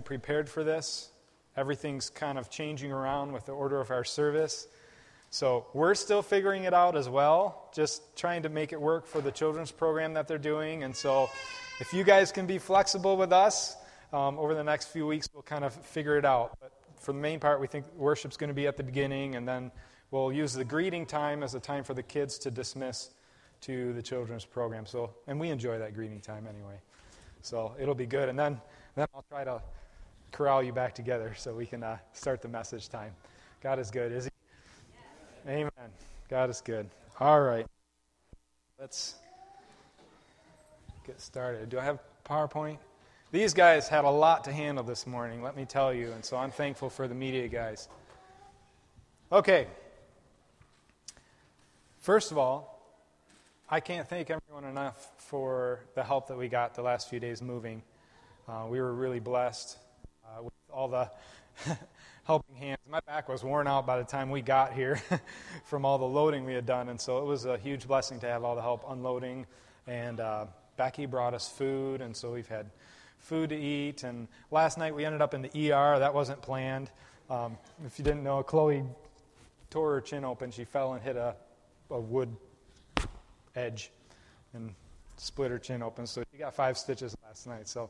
prepared for this. Everything's kind of changing around with the order of our service. So we're still figuring it out as well, just trying to make it work for the children's program that they're doing. And so if you guys can be flexible with us um, over the next few weeks, we'll kind of figure it out. But for the main part, we think worship's going to be at the beginning, and then we'll use the greeting time as a time for the kids to dismiss to the children's program. So, and we enjoy that greeting time anyway. So it'll be good. And then, then I'll try to corral you back together so we can uh, start the message time. God is good, is He? Yes. Amen. God is good. All right. Let's get started. Do I have PowerPoint? These guys had a lot to handle this morning, let me tell you, and so I'm thankful for the media guys. Okay. First of all, I can't thank everyone enough for the help that we got the last few days moving. Uh, we were really blessed uh, with all the helping hands. My back was worn out by the time we got here from all the loading we had done, and so it was a huge blessing to have all the help unloading. And uh, Becky brought us food, and so we've had food to eat. And last night we ended up in the ER. That wasn't planned. Um, if you didn't know, Chloe tore her chin open. She fell and hit a, a wood edge and split her chin open. So she got five stitches last night. So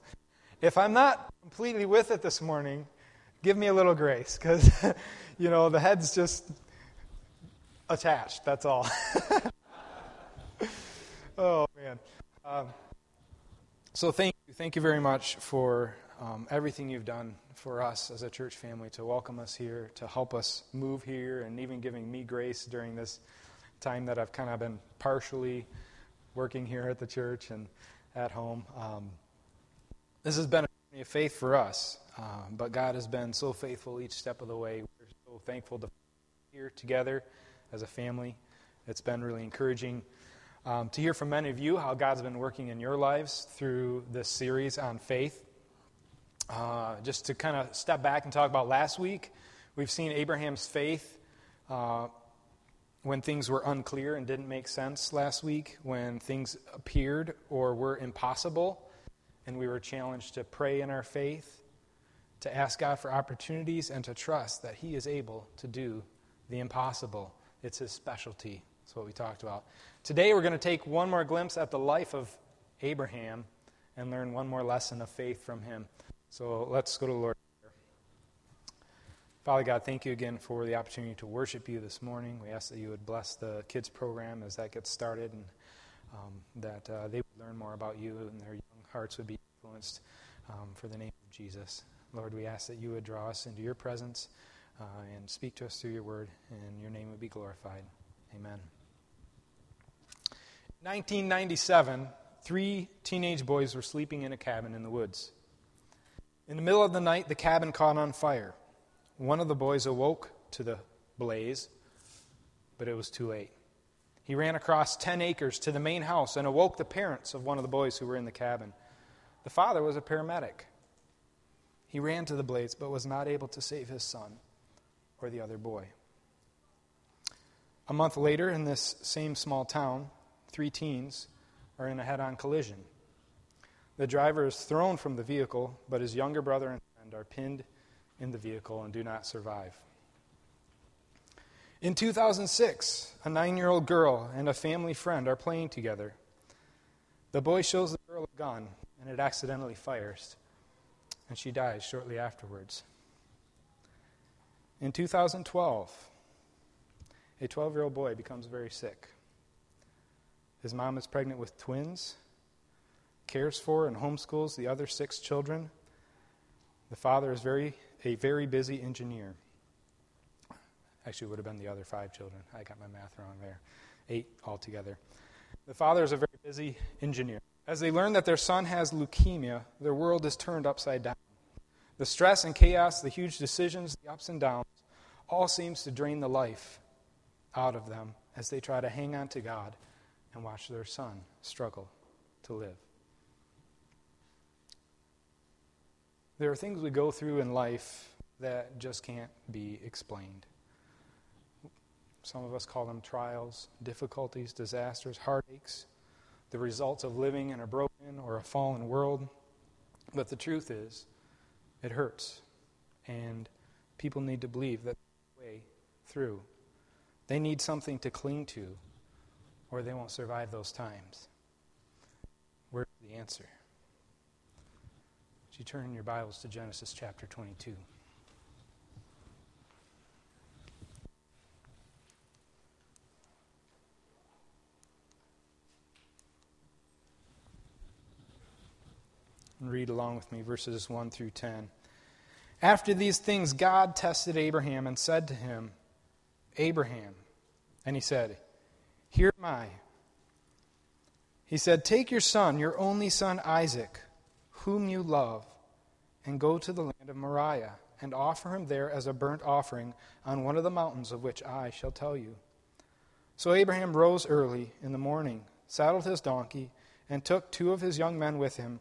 if I'm not completely with it this morning, give me a little grace because, you know, the head's just attached. That's all. oh, man. Um, so thank you. Thank you very much for um, everything you've done for us as a church family to welcome us here, to help us move here, and even giving me grace during this time that I've kind of been partially working here at the church and at home. Um, this has been a journey of faith for us, uh, but God has been so faithful each step of the way. We're so thankful to be here together as a family. It's been really encouraging um, to hear from many of you how God's been working in your lives through this series on faith. Uh, just to kind of step back and talk about last week, we've seen Abraham's faith uh, when things were unclear and didn't make sense last week, when things appeared or were impossible, and we were challenged to pray in our faith, to ask God for opportunities, and to trust that He is able to do the impossible. It's His specialty. That's what we talked about. Today, we're going to take one more glimpse at the life of Abraham and learn one more lesson of faith from him. So let's go to the Lord. Father God, thank you again for the opportunity to worship you this morning. We ask that you would bless the kids program as that gets started and um, that uh, they would learn more about you and their young hearts would be influenced um, for the name of Jesus. Lord, we ask that you would draw us into your presence uh, and speak to us through your word, and your name would be glorified. Amen. 1997, three teenage boys were sleeping in a cabin in the woods. In the middle of the night, the cabin caught on fire. One of the boys awoke to the blaze, but it was too late. He ran across 10 acres to the main house and awoke the parents of one of the boys who were in the cabin. The father was a paramedic. He ran to the blaze but was not able to save his son or the other boy. A month later, in this same small town, three teens are in a head on collision. The driver is thrown from the vehicle, but his younger brother and friend are pinned in the vehicle and do not survive. In 2006, a nine year old girl and a family friend are playing together. The boy shows the girl a gun, and it accidentally fires, and she dies shortly afterwards. In 2012, a 12 year old boy becomes very sick. His mom is pregnant with twins, cares for and homeschools the other six children. The father is very a very busy engineer. Actually, would have been the other five children. I got my math wrong there. Eight altogether. The father is a very busy engineer. As they learn that their son has leukemia, their world is turned upside down. The stress and chaos, the huge decisions, the ups and downs, all seems to drain the life out of them as they try to hang on to God and watch their son struggle to live. There are things we go through in life that just can't be explained. Some of us call them trials, difficulties, disasters, heartaches, the results of living in a broken or a fallen world. But the truth is, It hurts. And people need to believe that way through. They need something to cling to, or they won't survive those times. Where's the answer? Would you turn your Bibles to Genesis chapter 22? And read along with me verses 1 through 10. After these things, God tested Abraham and said to him, Abraham. And he said, Here am I. He said, Take your son, your only son Isaac, whom you love, and go to the land of Moriah, and offer him there as a burnt offering on one of the mountains of which I shall tell you. So Abraham rose early in the morning, saddled his donkey, and took two of his young men with him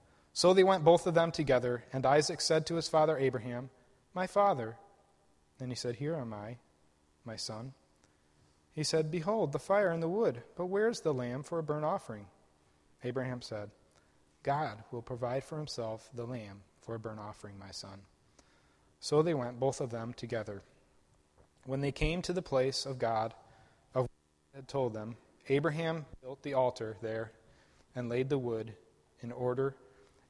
So they went both of them together, and Isaac said to his father Abraham, My father. Then he said, Here am I, my son. He said, Behold, the fire and the wood, but where is the lamb for a burnt offering? Abraham said, God will provide for himself the lamb for a burnt offering, my son. So they went, both of them, together. When they came to the place of God, of what had told them, Abraham built the altar there and laid the wood in order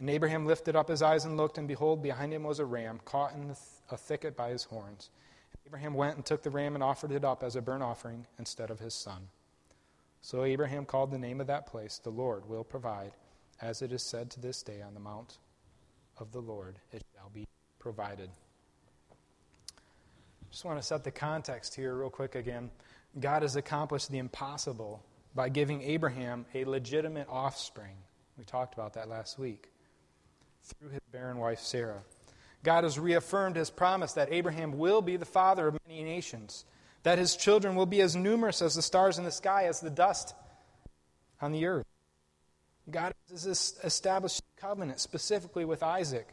And Abraham lifted up his eyes and looked, and behold, behind him was a ram caught in a thicket by his horns. Abraham went and took the ram and offered it up as a burnt offering instead of his son. So Abraham called the name of that place, The Lord will provide, as it is said to this day on the mount of the Lord, it shall be provided. Just want to set the context here, real quick again. God has accomplished the impossible by giving Abraham a legitimate offspring. We talked about that last week through his barren wife Sarah. God has reaffirmed his promise that Abraham will be the father of many nations, that his children will be as numerous as the stars in the sky, as the dust on the earth. God has established a covenant specifically with Isaac.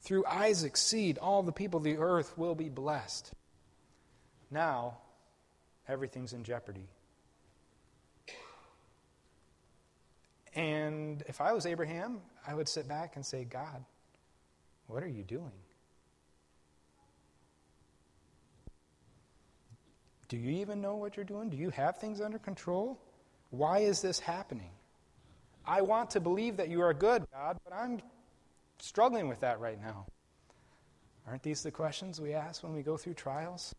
Through Isaac's seed, all the people of the earth will be blessed. Now, everything's in jeopardy. And if I was Abraham, I would sit back and say, God, what are you doing? Do you even know what you're doing? Do you have things under control? Why is this happening? I want to believe that you are good, God, but I'm struggling with that right now. Aren't these the questions we ask when we go through trials?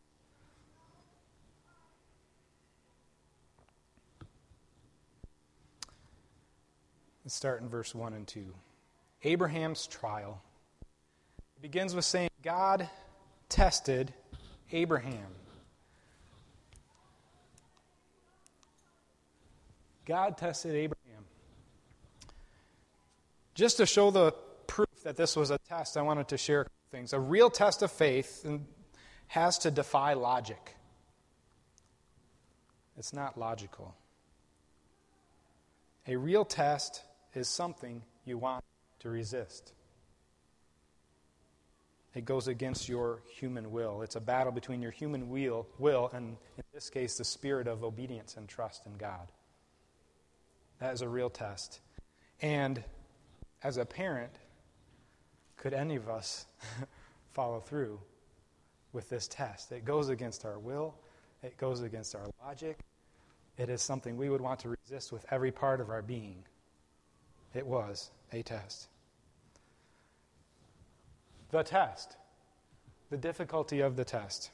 Let's start in verse 1 and 2. Abraham's trial. It begins with saying, God tested Abraham. God tested Abraham. Just to show the proof that this was a test, I wanted to share things. A real test of faith has to defy logic. It's not logical. A real test is something you want to resist. It goes against your human will. It's a battle between your human will, will and, in this case, the spirit of obedience and trust in God. That is a real test. And as a parent, could any of us follow through with this test? It goes against our will, it goes against our logic. It is something we would want to resist with every part of our being. It was a test. The test, the difficulty of the test.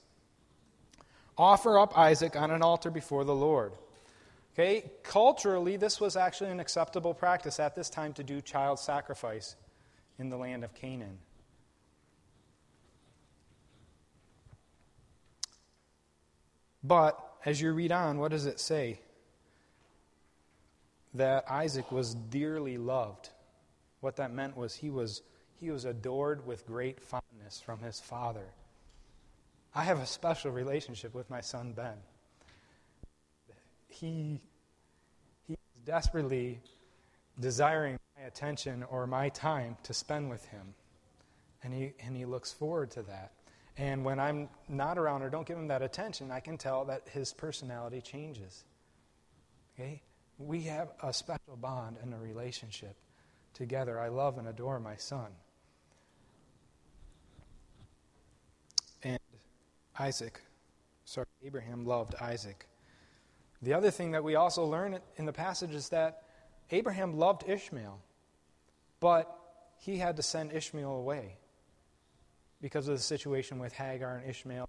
offer up Isaac on an altar before the Lord. Okay, culturally, this was actually an acceptable practice at this time to do child sacrifice in the land of Canaan. But as you read on, what does it say? That Isaac was dearly loved. What that meant was he was, he was adored with great fondness from his father. I have a special relationship with my son Ben. He, he is desperately desiring my attention or my time to spend with him. And he, and he looks forward to that. And when I'm not around or don't give him that attention, I can tell that his personality changes. Okay? We have a special bond and a relationship together. I love and adore my son. And Isaac, sorry, Abraham loved Isaac. The other thing that we also learn in the passage is that Abraham loved Ishmael, but he had to send Ishmael away because of the situation with Hagar and Ishmael.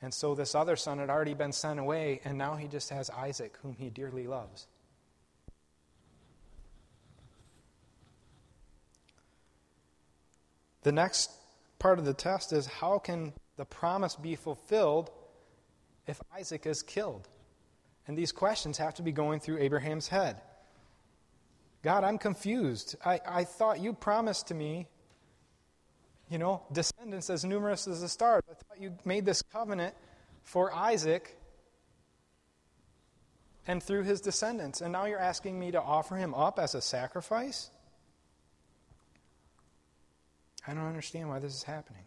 And so this other son had already been sent away, and now he just has Isaac, whom he dearly loves. The next part of the test is how can the promise be fulfilled if Isaac is killed? And these questions have to be going through Abraham's head. God, I'm confused. I, I thought you promised to me you know, descendants as numerous as the stars. I thought you made this covenant for Isaac and through his descendants. And now you're asking me to offer him up as a sacrifice? I don't understand why this is happening.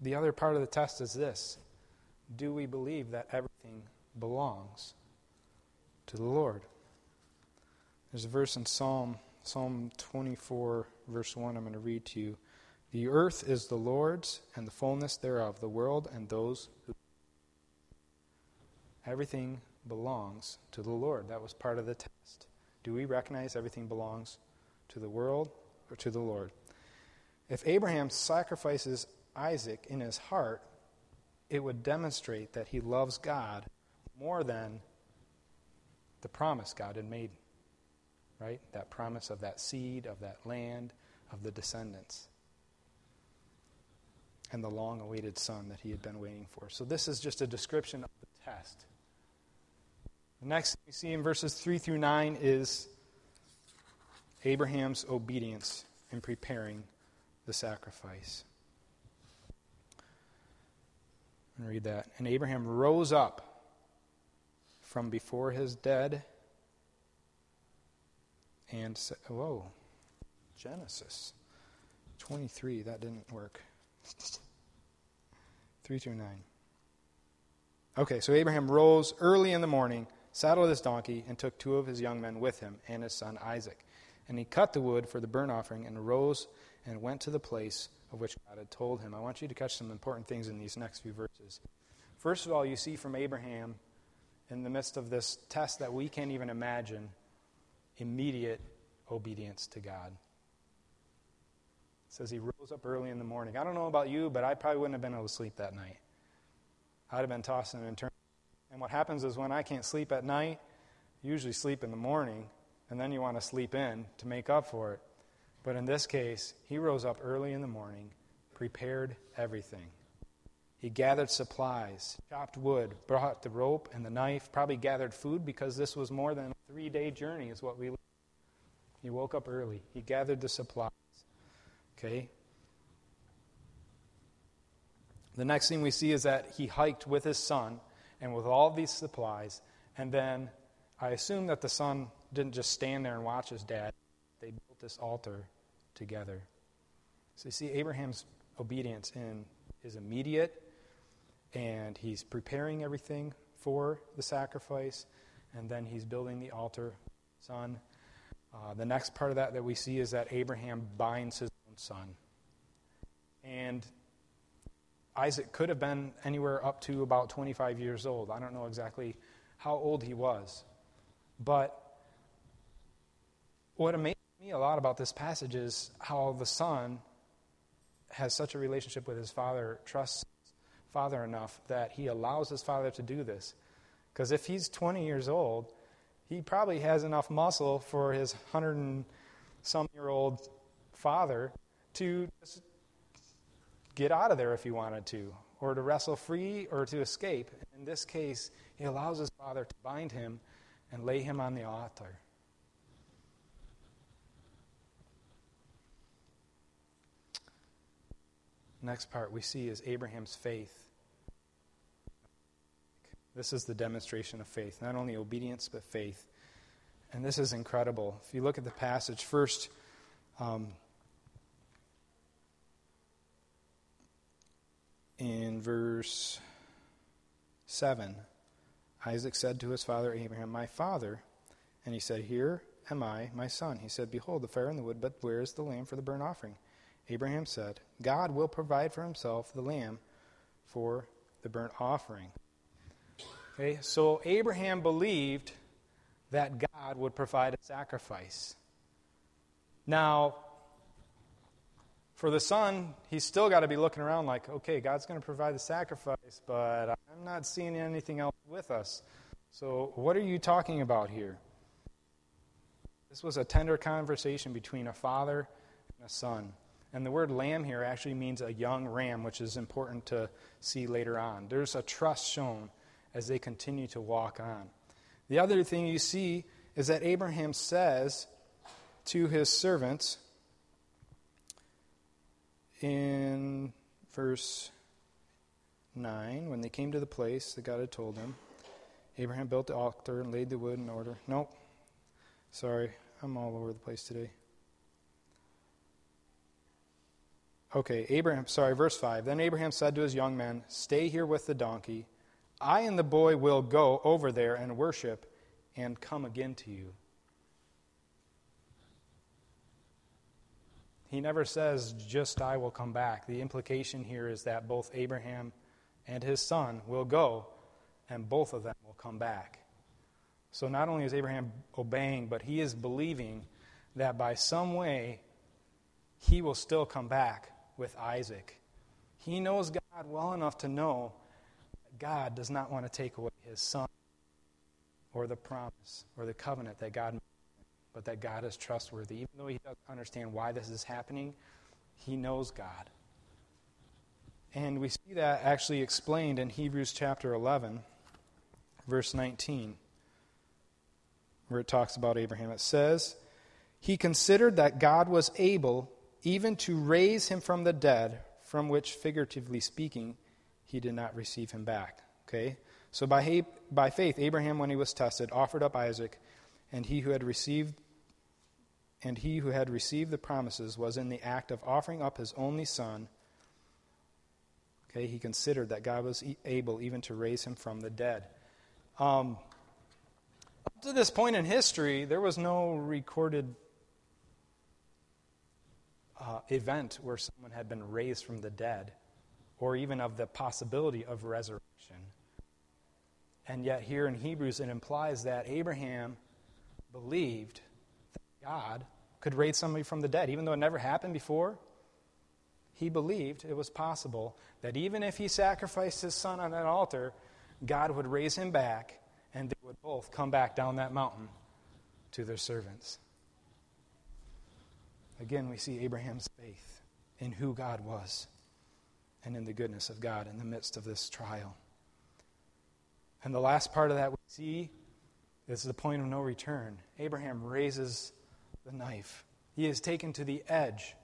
The other part of the test is this Do we believe that everything belongs to the Lord? There's a verse in Psalm Psalm 24, verse 1, I'm going to read to you. The earth is the Lord's and the fullness thereof, the world and those who. Everything belongs to the Lord. That was part of the test. Do we recognize everything belongs to the world or to the Lord? If Abraham sacrifices Isaac in his heart, it would demonstrate that he loves God more than the promise God had made right? That promise of that seed, of that land, of the descendants. And the long awaited son that he had been waiting for. So, this is just a description of the test. The next we see in verses 3 through 9 is Abraham's obedience in preparing the sacrifice. And read that. And Abraham rose up from before his dead and say, whoa, Genesis 23, that didn't work. 3 through 9. Okay, so Abraham rose early in the morning, saddled his donkey, and took two of his young men with him and his son Isaac. And he cut the wood for the burnt offering and arose and went to the place of which God had told him. I want you to catch some important things in these next few verses. First of all, you see from Abraham, in the midst of this test that we can't even imagine, immediate obedience to God. It says he rose up early in the morning. I don't know about you, but I probably wouldn't have been able to sleep that night. I'd have been tossing and turning. And what happens is when I can't sleep at night, usually sleep in the morning, and then you want to sleep in to make up for it. But in this case, he rose up early in the morning, prepared everything. He gathered supplies, chopped wood, brought the rope and the knife, probably gathered food because this was more than a three day journey, is what we. He woke up early. He gathered the supplies. Okay? The next thing we see is that he hiked with his son and with all these supplies, and then I assume that the son didn't just stand there and watch his dad. They built this altar together. So you see Abraham's obedience in is immediate and he's preparing everything for the sacrifice, and then he's building the altar, son. Uh, the next part of that that we see is that Abraham binds his own son. And Isaac could have been anywhere up to about 25 years old. I don't know exactly how old he was. But what amazed me a lot about this passage is how the son has such a relationship with his father, trusts father enough that he allows his father to do this. Because if he's 20 years old, he probably has enough muscle for his 100 and some year old father to just get out of there if he wanted to, or to wrestle free or to escape. In this case, he allows his father to bind him and lay him on the altar. Next part we see is Abraham's faith. This is the demonstration of faith, not only obedience, but faith. And this is incredible. If you look at the passage, first, um, in verse 7, Isaac said to his father Abraham, My father. And he said, Here am I, my son. He said, Behold, the fire and the wood, but where is the lamb for the burnt offering? Abraham said, God will provide for himself the lamb for the burnt offering. Okay, so Abraham believed that God would provide a sacrifice. Now, for the son, he's still got to be looking around like, okay, God's going to provide the sacrifice, but I'm not seeing anything else with us. So, what are you talking about here? This was a tender conversation between a father and a son. And the word lamb here actually means a young ram, which is important to see later on. There's a trust shown as they continue to walk on. The other thing you see is that Abraham says to his servants in verse 9, when they came to the place that God had told them, Abraham built the altar and laid the wood in order. Nope. Sorry, I'm all over the place today. Okay, Abraham, sorry, verse 5. Then Abraham said to his young men, Stay here with the donkey. I and the boy will go over there and worship and come again to you. He never says, Just I will come back. The implication here is that both Abraham and his son will go, and both of them will come back. So not only is Abraham obeying, but he is believing that by some way he will still come back with Isaac. He knows God well enough to know that God does not want to take away his son or the promise or the covenant that God made, but that God is trustworthy. Even though he doesn't understand why this is happening, he knows God. And we see that actually explained in Hebrews chapter 11, verse 19, where it talks about Abraham. It says, He considered that God was able even to raise him from the dead, from which, figuratively speaking, he did not receive him back. Okay? So by, by faith, Abraham, when he was tested, offered up Isaac, and he who had received and he who had received the promises was in the act of offering up his only son. Okay, he considered that God was able even to raise him from the dead. Um, up to this point in history, there was no recorded uh, event where someone had been raised from the dead, or even of the possibility of resurrection. And yet, here in Hebrews, it implies that Abraham believed that God could raise somebody from the dead. Even though it never happened before, he believed it was possible that even if he sacrificed his son on that altar, God would raise him back and they would both come back down that mountain to their servants. Again, we see Abraham's faith in who God was and in the goodness of God in the midst of this trial. And the last part of that we see is the point of no return. Abraham raises the knife, he is taken to the edge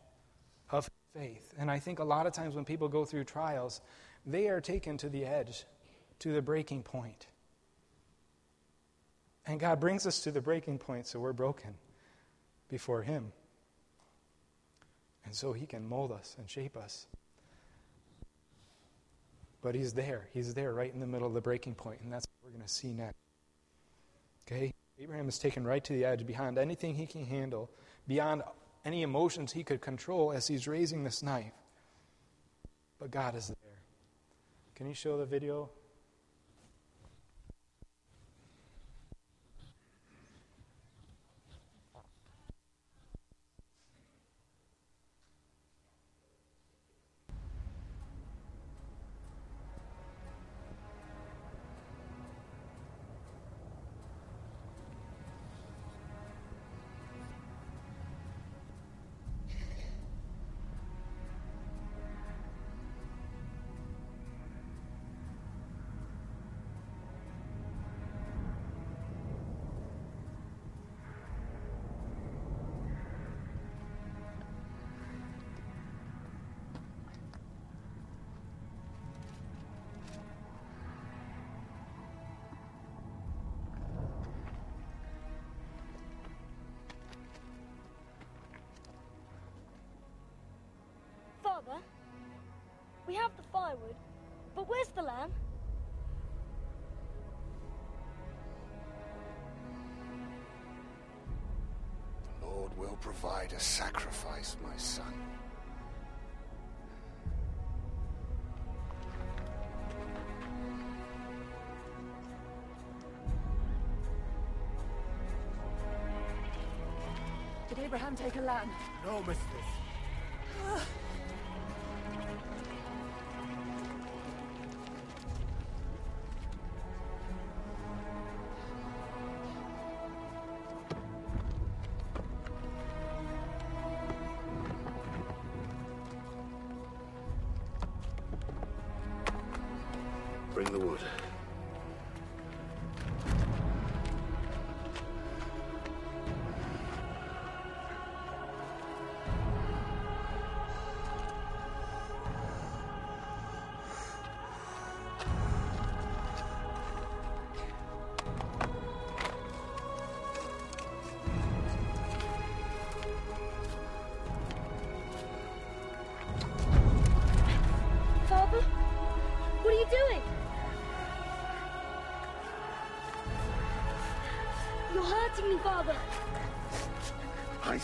of faith. And I think a lot of times when people go through trials, they are taken to the edge, to the breaking point. And God brings us to the breaking point so we're broken before Him. And so he can mold us and shape us. But he's there. He's there right in the middle of the breaking point, and that's what we're going to see next. Okay? Abraham is taken right to the edge, beyond anything he can handle, beyond any emotions he could control as he's raising this knife. But God is there. Can you show the video? We have the firewood, but where's the lamb? The Lord will provide a sacrifice, my son. Did Abraham take a lamb? No, mistress.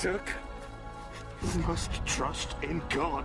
You must trust in God.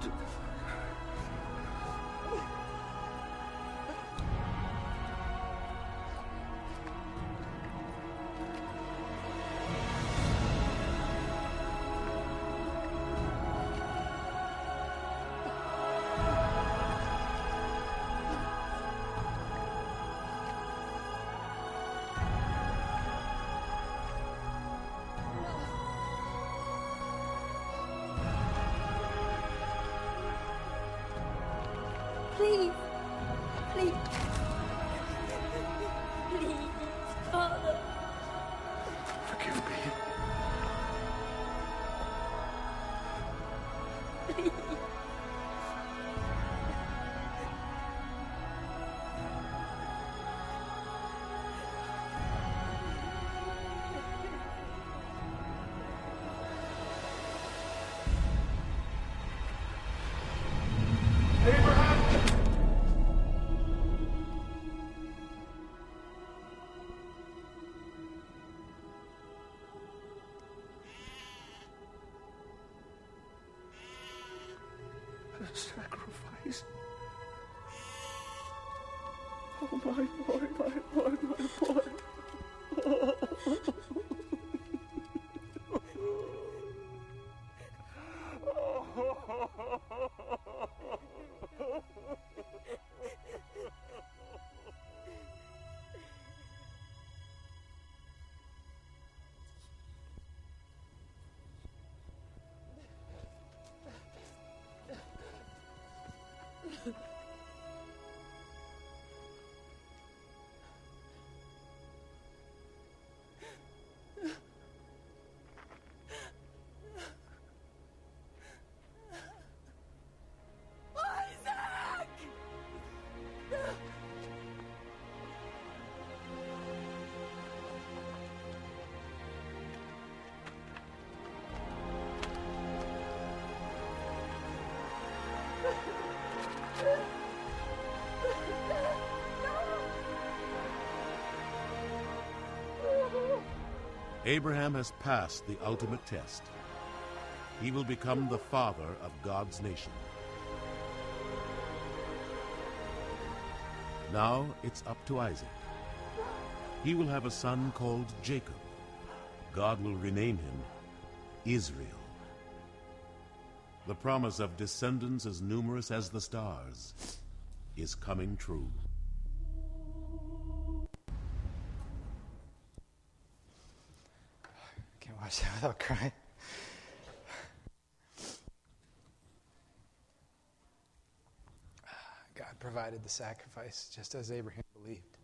Oh, Abraham has passed the ultimate test. He will become the father of God's nation. Now it's up to Isaac. He will have a son called Jacob. God will rename him Israel. The promise of descendants as numerous as the stars is coming true. Can't watch that without crying. God provided the sacrifice just as Abraham believed.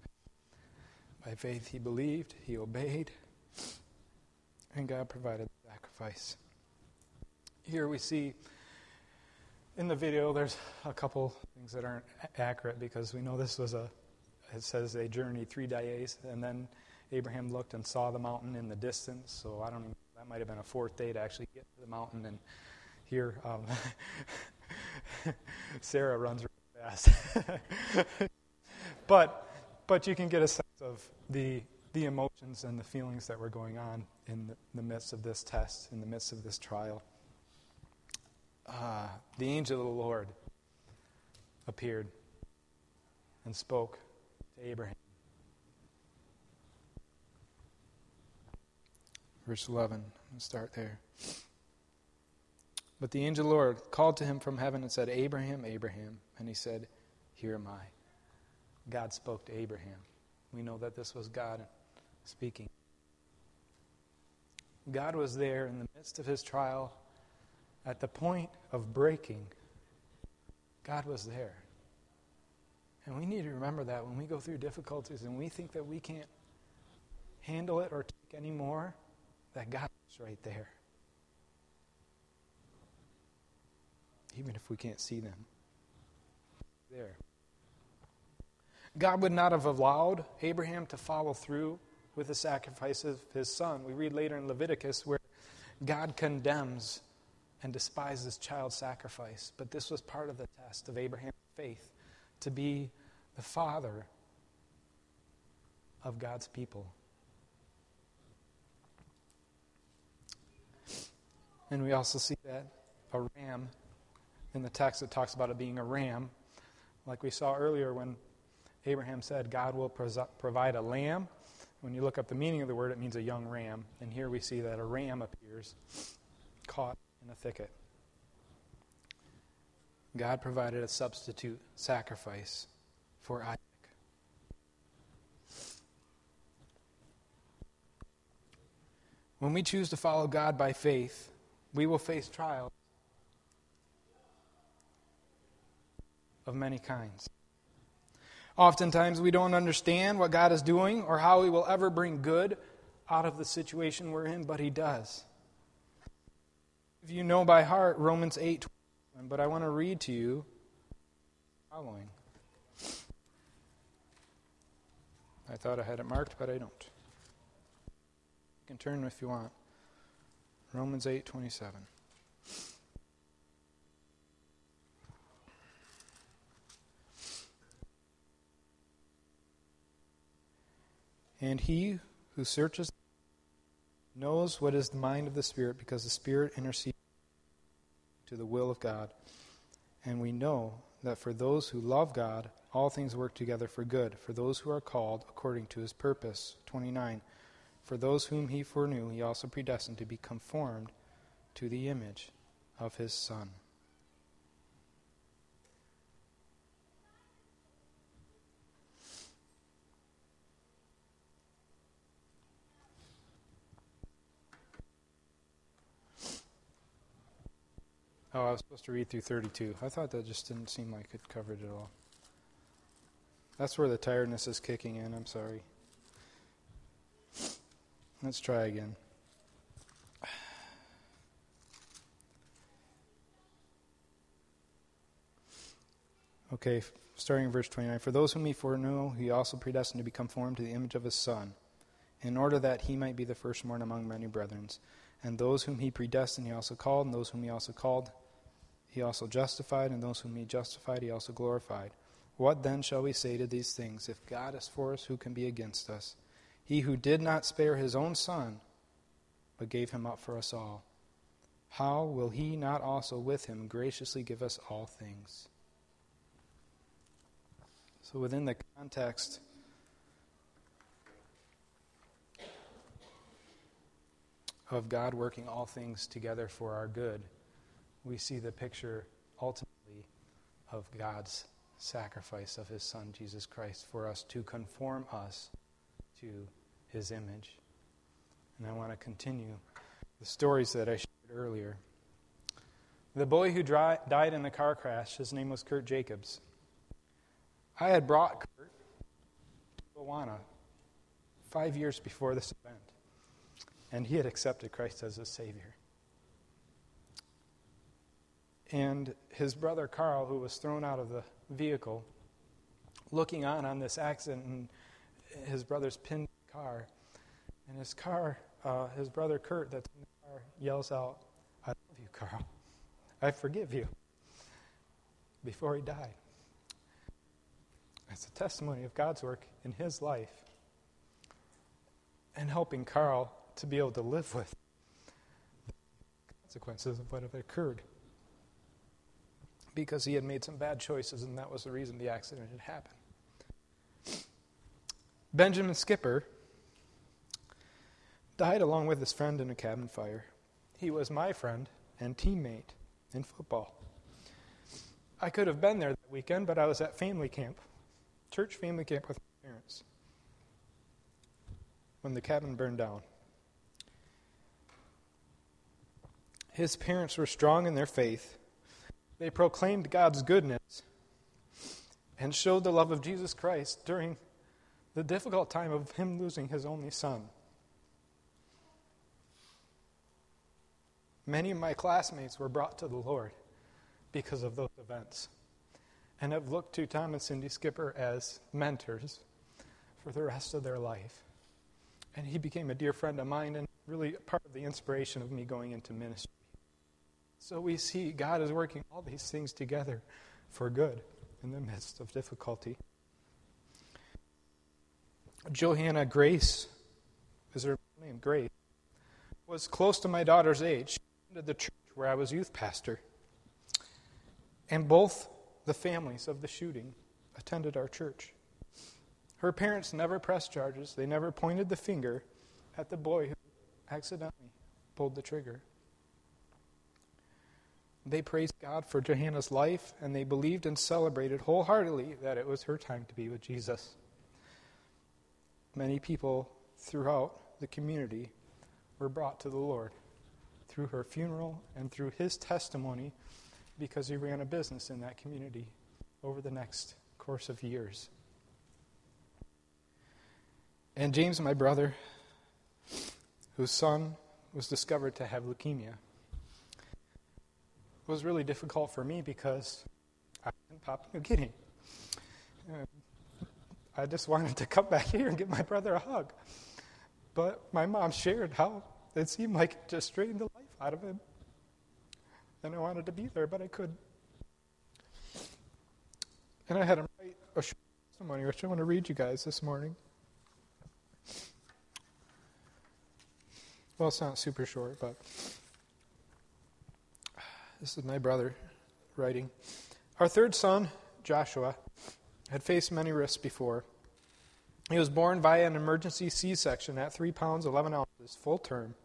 By faith, he believed, he obeyed, and God provided the sacrifice. Here we see in the video, there's a couple things that aren't accurate because we know this was a, it says they journeyed three days, and then Abraham looked and saw the mountain in the distance. So I don't even, that might have been a fourth day to actually get to the mountain. And here, um, Sarah runs really fast. but, but you can get a sense of the, the emotions and the feelings that were going on in the, the midst of this test, in the midst of this trial. Uh, the angel of the Lord appeared and spoke to Abraham. Verse 11, let's start there. But the angel Lord called to him from heaven and said, Abraham, Abraham. And he said, Here am I. God spoke to Abraham. We know that this was God speaking. God was there in the midst of his trial, at the point of breaking. God was there. And we need to remember that when we go through difficulties and we think that we can't handle it or take any more, that God is right there. Even if we can't see them. There. God would not have allowed Abraham to follow through with the sacrifice of his son. We read later in Leviticus where God condemns and despises child sacrifice. But this was part of the test of Abraham's faith to be the father of God's people. And we also see that a ram in the text it talks about it being a ram, like we saw earlier when Abraham said, God will provide a lamb. When you look up the meaning of the word, it means a young ram. And here we see that a ram appears caught in a thicket. God provided a substitute sacrifice for Isaac. When we choose to follow God by faith, we will face trials of many kinds. Oftentimes, we don't understand what God is doing or how He will ever bring good out of the situation we're in, but He does. If you know by heart Romans 8, but I want to read to you following. I thought I had it marked, but I don't. You can turn if you want. Romans 8 27. And he who searches knows what is the mind of the Spirit because the Spirit intercedes to the will of God. And we know that for those who love God, all things work together for good, for those who are called according to his purpose. 29. For those whom he foreknew, he also predestined to be conformed to the image of his Son. Oh, I was supposed to read through 32. I thought that just didn't seem like it covered it all. That's where the tiredness is kicking in. I'm sorry. Let's try again. Okay, starting in verse 29. For those whom he foreknew, he also predestined to become formed to the image of his Son, in order that he might be the firstborn among many brethren. And those whom he predestined, he also called, and those whom he also called, he also justified, and those whom he justified, he also glorified. What then shall we say to these things? If God is for us, who can be against us? He who did not spare his own son, but gave him up for us all, how will he not also with him graciously give us all things? So, within the context of God working all things together for our good, we see the picture ultimately of God's sacrifice of his Son, Jesus Christ, for us to conform us to his image. And I want to continue the stories that I shared earlier. The boy who dry, died in the car crash, his name was Kurt Jacobs. I had brought Kurt to Awana five years before this event, and he had accepted Christ as his Savior. And his brother Carl, who was thrown out of the vehicle, looking on on this accident, and his brother's pinned car. And his car, uh, his brother Kurt, that's in the car, yells out, I love you, Carl. I forgive you. Before he died. It's a testimony of God's work in his life and helping Carl to be able to live with the consequences of what had occurred. Because he had made some bad choices, and that was the reason the accident had happened. Benjamin Skipper died along with his friend in a cabin fire. He was my friend and teammate in football. I could have been there that weekend, but I was at family camp, church family camp with my parents, when the cabin burned down. His parents were strong in their faith. They proclaimed God's goodness and showed the love of Jesus Christ during the difficult time of him losing his only son. Many of my classmates were brought to the Lord because of those events and have looked to Tom and Cindy Skipper as mentors for the rest of their life. And he became a dear friend of mine and really part of the inspiration of me going into ministry. So we see God is working all these things together for good in the midst of difficulty. Johanna Grace is her name, Grace, was close to my daughter's age She attended the church where I was youth pastor. And both the families of the shooting attended our church. Her parents never pressed charges, they never pointed the finger at the boy who accidentally pulled the trigger. They praised God for Johanna's life, and they believed and celebrated wholeheartedly that it was her time to be with Jesus. Many people throughout the community were brought to the Lord through her funeral and through his testimony because he ran a business in that community over the next course of years. And James, my brother, whose son was discovered to have leukemia, was really difficult for me because I didn't Papua New Guinea. Um, I just wanted to come back here and give my brother a hug. But my mom shared how it seemed like it just strained the life out of him. And I wanted to be there, but I couldn't. And I had him write a short testimony, which I want to read you guys this morning. Well, it's not super short, but this is my brother writing. Our third son, Joshua, had faced many risks before. He was born via an emergency C section at 3 pounds 11 ounces, full term.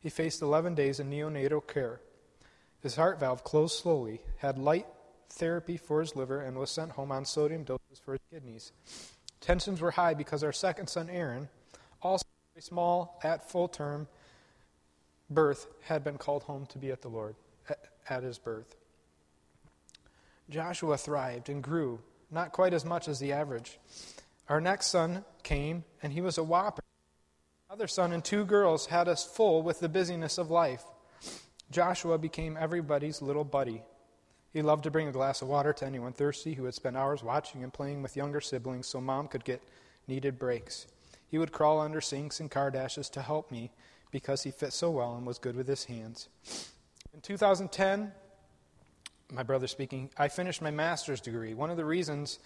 He faced 11 days in neonatal care. His heart valve closed slowly, had light therapy for his liver, and was sent home on sodium doses for his kidneys. Tensions were high because our second son, Aaron, also very small at full term birth, had been called home to be at the Lord at his birth. Joshua thrived and grew, not quite as much as the average. Our next son came, and he was a whopper other son and two girls had us full with the busyness of life. Joshua became everybody's little buddy. He loved to bring a glass of water to anyone thirsty who would spend hours watching and playing with younger siblings so mom could get needed breaks. He would crawl under sinks and car dashes to help me because he fit so well and was good with his hands. In 2010, my brother speaking, I finished my master's degree. One of the reasons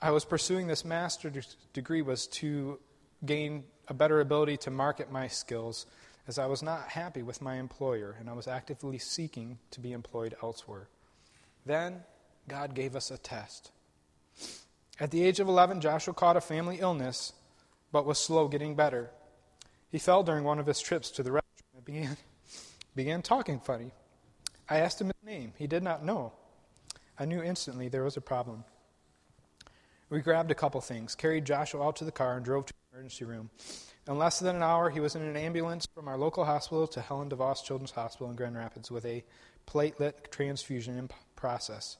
I was pursuing this master's degree was to gain a better ability to market my skills as I was not happy with my employer and I was actively seeking to be employed elsewhere. Then God gave us a test. At the age of 11, Joshua caught a family illness but was slow getting better. He fell during one of his trips to the restroom and began, began talking funny. I asked him his name. He did not know. I knew instantly there was a problem. We grabbed a couple things, carried Joshua out to the car, and drove to the emergency room. In less than an hour, he was in an ambulance from our local hospital to Helen DeVos Children's Hospital in Grand Rapids with a platelet transfusion in process.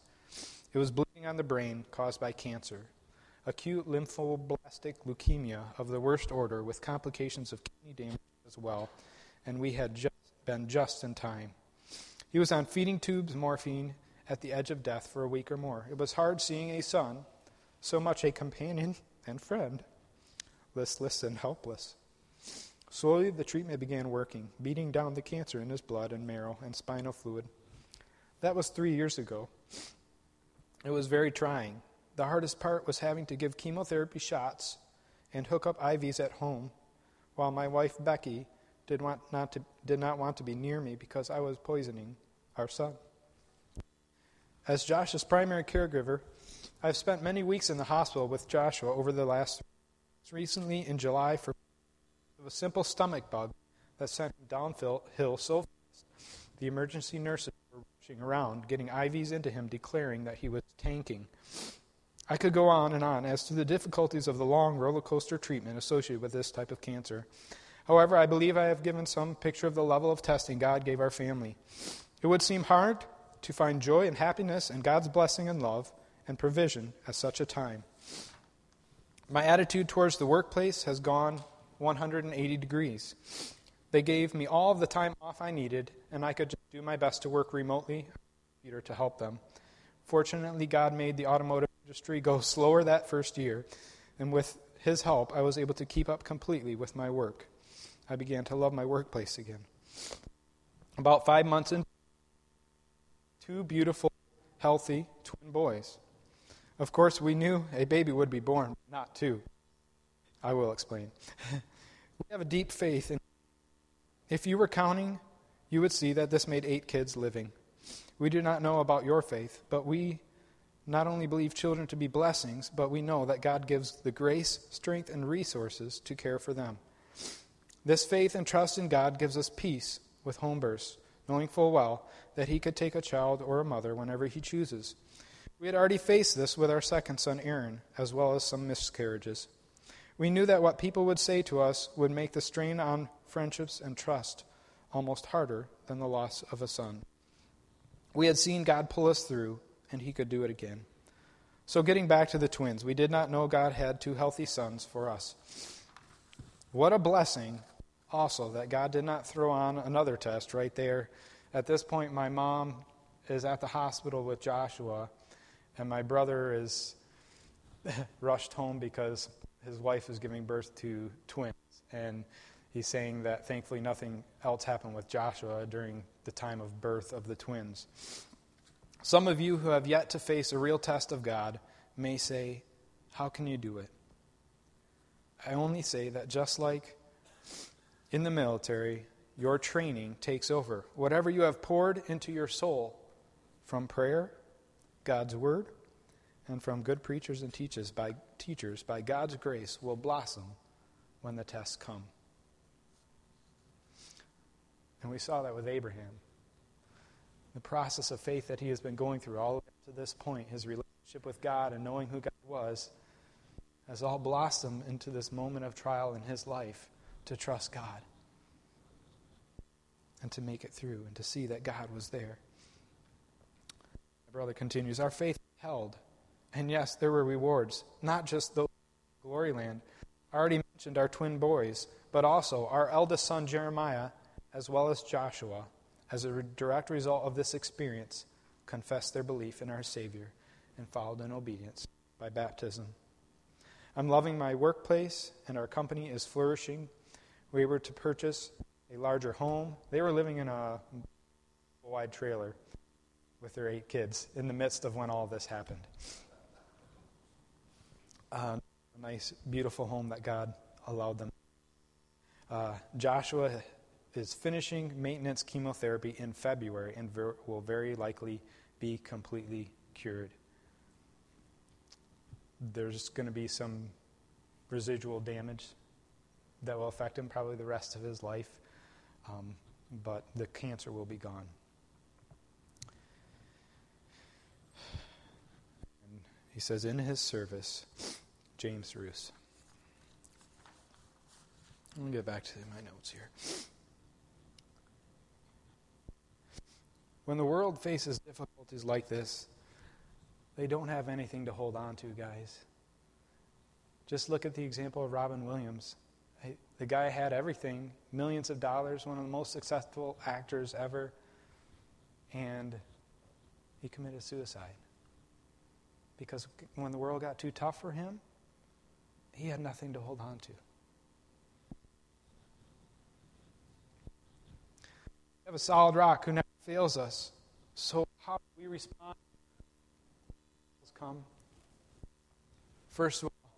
It was bleeding on the brain caused by cancer, acute lymphoblastic leukemia of the worst order with complications of kidney damage as well, and we had just been just in time. He was on feeding tubes, morphine, at the edge of death for a week or more. It was hard seeing a son, so much a companion and friend, listless and helpless. Slowly, the treatment began working, beating down the cancer in his blood and marrow and spinal fluid. That was three years ago. It was very trying, The hardest part was having to give chemotherapy shots and hook up IVs at home, while my wife Becky did, want not to, did not want to be near me because I was poisoning our son. As Josh's primary caregiver, I've spent many weeks in the hospital with Joshua over the last recently in July for a simple stomach bug that sent him downhill so fast. The emergency nurses were rushing around, getting IVs into him, declaring that he was tanking. I could go on and on as to the difficulties of the long roller coaster treatment associated with this type of cancer. However, I believe I have given some picture of the level of testing God gave our family. It would seem hard to find joy and happiness and God's blessing and love and provision at such a time. My attitude towards the workplace has gone 180 degrees. They gave me all of the time off I needed, and I could do my best to work remotely computer to help them. Fortunately, God made the automotive industry go slower that first year, and with His help, I was able to keep up completely with my work. I began to love my workplace again. About five months in, two beautiful, healthy twin boys. Of course, we knew a baby would be born, not two. I will explain. we have a deep faith in. If you were counting, you would see that this made eight kids living. We do not know about your faith, but we not only believe children to be blessings, but we know that God gives the grace, strength, and resources to care for them. This faith and trust in God gives us peace with home births, knowing full well that He could take a child or a mother whenever He chooses. We had already faced this with our second son, Aaron, as well as some miscarriages. We knew that what people would say to us would make the strain on friendships and trust almost harder than the loss of a son. We had seen God pull us through, and He could do it again. So, getting back to the twins, we did not know God had two healthy sons for us. What a blessing, also, that God did not throw on another test right there. At this point, my mom is at the hospital with Joshua and my brother is rushed home because his wife is giving birth to twins. And he's saying that thankfully nothing else happened with Joshua during the time of birth of the twins. Some of you who have yet to face a real test of God may say, How can you do it? I only say that just like in the military, your training takes over. Whatever you have poured into your soul from prayer God's word and from good preachers and teachers by teachers by God's grace will blossom when the tests come. And we saw that with Abraham. The process of faith that he has been going through all up to this point, his relationship with God and knowing who God was, has all blossomed into this moment of trial in his life to trust God and to make it through and to see that God was there. My brother continues Our faith held. And yes, there were rewards, not just those glory land. I already mentioned our twin boys, but also our eldest son Jeremiah, as well as Joshua, as a direct result of this experience, confessed their belief in our Savior and followed in obedience by baptism. I'm loving my workplace, and our company is flourishing. We were to purchase a larger home. They were living in a wide trailer with their eight kids in the midst of when all this happened. Uh, a nice, beautiful home that God allowed them. Uh, Joshua is finishing maintenance chemotherapy in February and ver- will very likely be completely cured. There's going to be some residual damage that will affect him probably the rest of his life, um, but the cancer will be gone. He says, in his service, James Ruse. Me get back to my notes here. When the world faces difficulties like this, they don't have anything to hold on to, guys. Just look at the example of Robin Williams. The guy had everything millions of dollars, one of the most successful actors ever, and he committed suicide because when the world got too tough for him, he had nothing to hold on to. We have a solid rock who never fails us. So how do we respond? Come. First of all,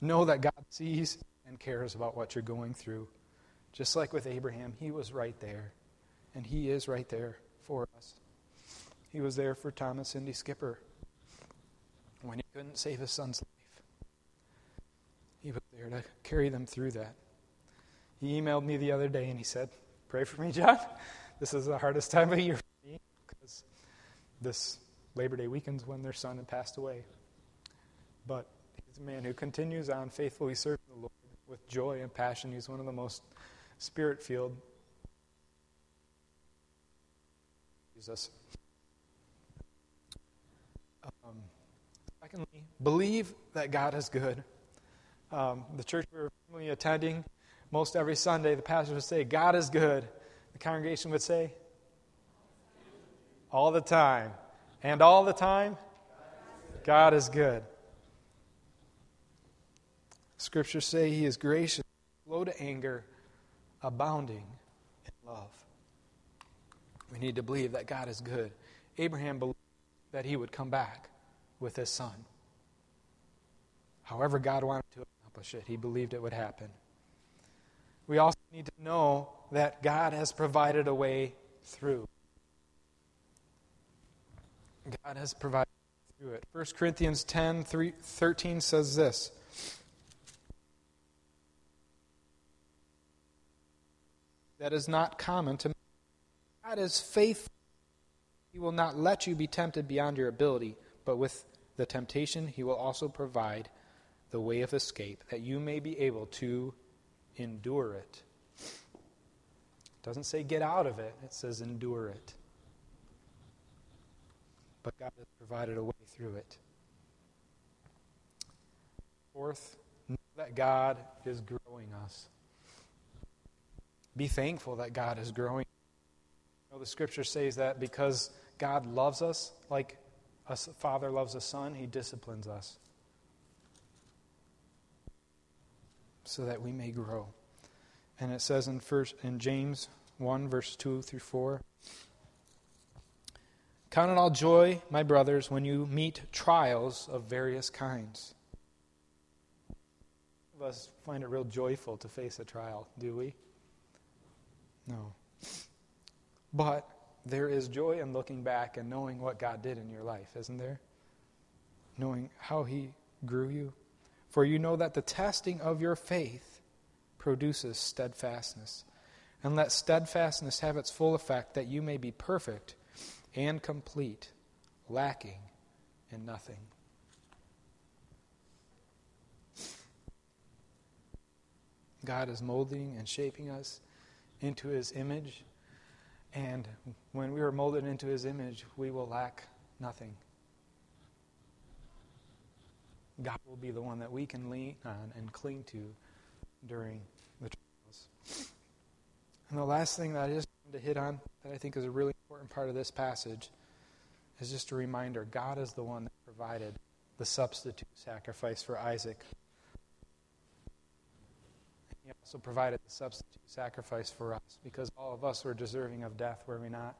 know that God sees and cares about what you're going through. Just like with Abraham, he was right there. And he is right there for us. He was there for Tom and Cindy Skipper when he couldn't save his son's life. He was there to carry them through that. He emailed me the other day and he said, Pray for me, Jon. This is the hardest time of year for me because this Labor Day weekend's when their son had passed away. But he's a man who continues on faithfully serving the Lord with joy and passion. He's one of the most spirit filled. Jesus. Um, secondly, believe that God is good. Um, the church we were recently attending, most every Sunday, the pastor would say, God is good. The congregation would say, all the time. And all the time, God is good. Scriptures say he is gracious, slow to anger, abounding in love. We need to believe that God is good. Abraham believed that he would come back with his son. However, God wanted to accomplish it, he believed it would happen. We also need to know that God has provided a way through. God has provided through it. 1 Corinthians 10 3, 13 says this. That is not common to God is faithful. He will not let you be tempted beyond your ability, but with the temptation, He will also provide the way of escape, that you may be able to endure it. It doesn't say get out of it, it says endure it. But God has provided a way through it. Fourth, know that God is growing us. Be thankful that God is growing. You know, the scripture says that because God loves us like a father loves a son, he disciplines us so that we may grow. And it says in first in James 1 verse 2 through 4 Count it all joy, my brothers, when you meet trials of various kinds. Some of us find it real joyful to face a trial, do we? No. But there is joy in looking back and knowing what God did in your life, isn't there? Knowing how He grew you. For you know that the testing of your faith produces steadfastness. And let steadfastness have its full effect, that you may be perfect and complete, lacking in nothing. God is molding and shaping us into His image. And when we are molded into His image, we will lack nothing. God will be the one that we can lean on and cling to during the trials. And the last thing that I just wanted to hit on that I think is a really important part of this passage is just a reminder God is the one that provided the substitute sacrifice for Isaac. He also provided the substitute sacrifice for us because all of us were deserving of death, were we not?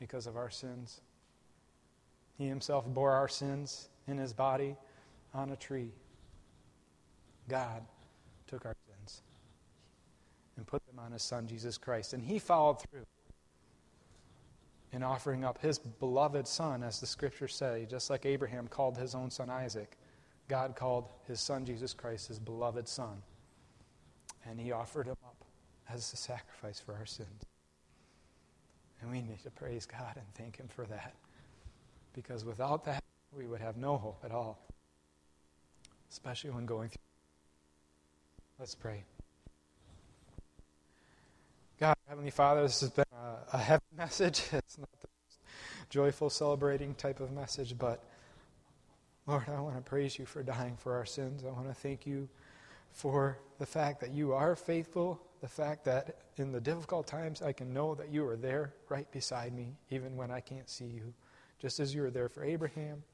Because of our sins. He himself bore our sins in his body on a tree. God took our sins and put them on his son, Jesus Christ. And he followed through in offering up his beloved son, as the scriptures say, just like Abraham called his own son Isaac. God called his son Jesus Christ his beloved son and he offered him up as a sacrifice for our sins. And we need to praise God and thank him for that. Because without that, we would have no hope at all, especially when going through. Let's pray. God, Heavenly Father, this has been a, a heavy message. It's not the most joyful, celebrating type of message, but Lord, I want to praise you for dying for our sins. I want to thank you for the fact that you are faithful, the fact that in the difficult times I can know that you are there right beside me, even when I can't see you. Just as you were there for Abraham,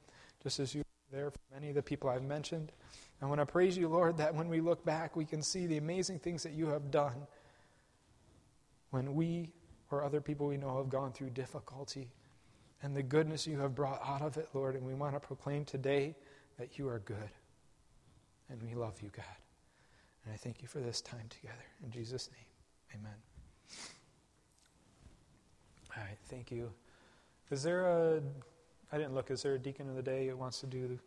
just as you were there for many of the people I've mentioned. I want to praise you, Lord, that when we look back, we can see the amazing things that you have done when we or other people we know have gone through difficulty and the goodness you have brought out of it, Lord. And we want to proclaim today that you are good. And we love you, God. And I thank you for this time together. In Jesus' name, amen. All right, thank you. Is there a, I didn't look, is there a deacon of the day who wants to do the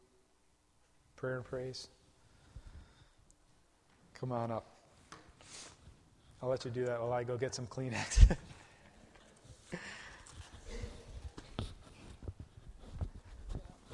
prayer and praise? Come on up. I'll let you do that while I go get some Kleenex.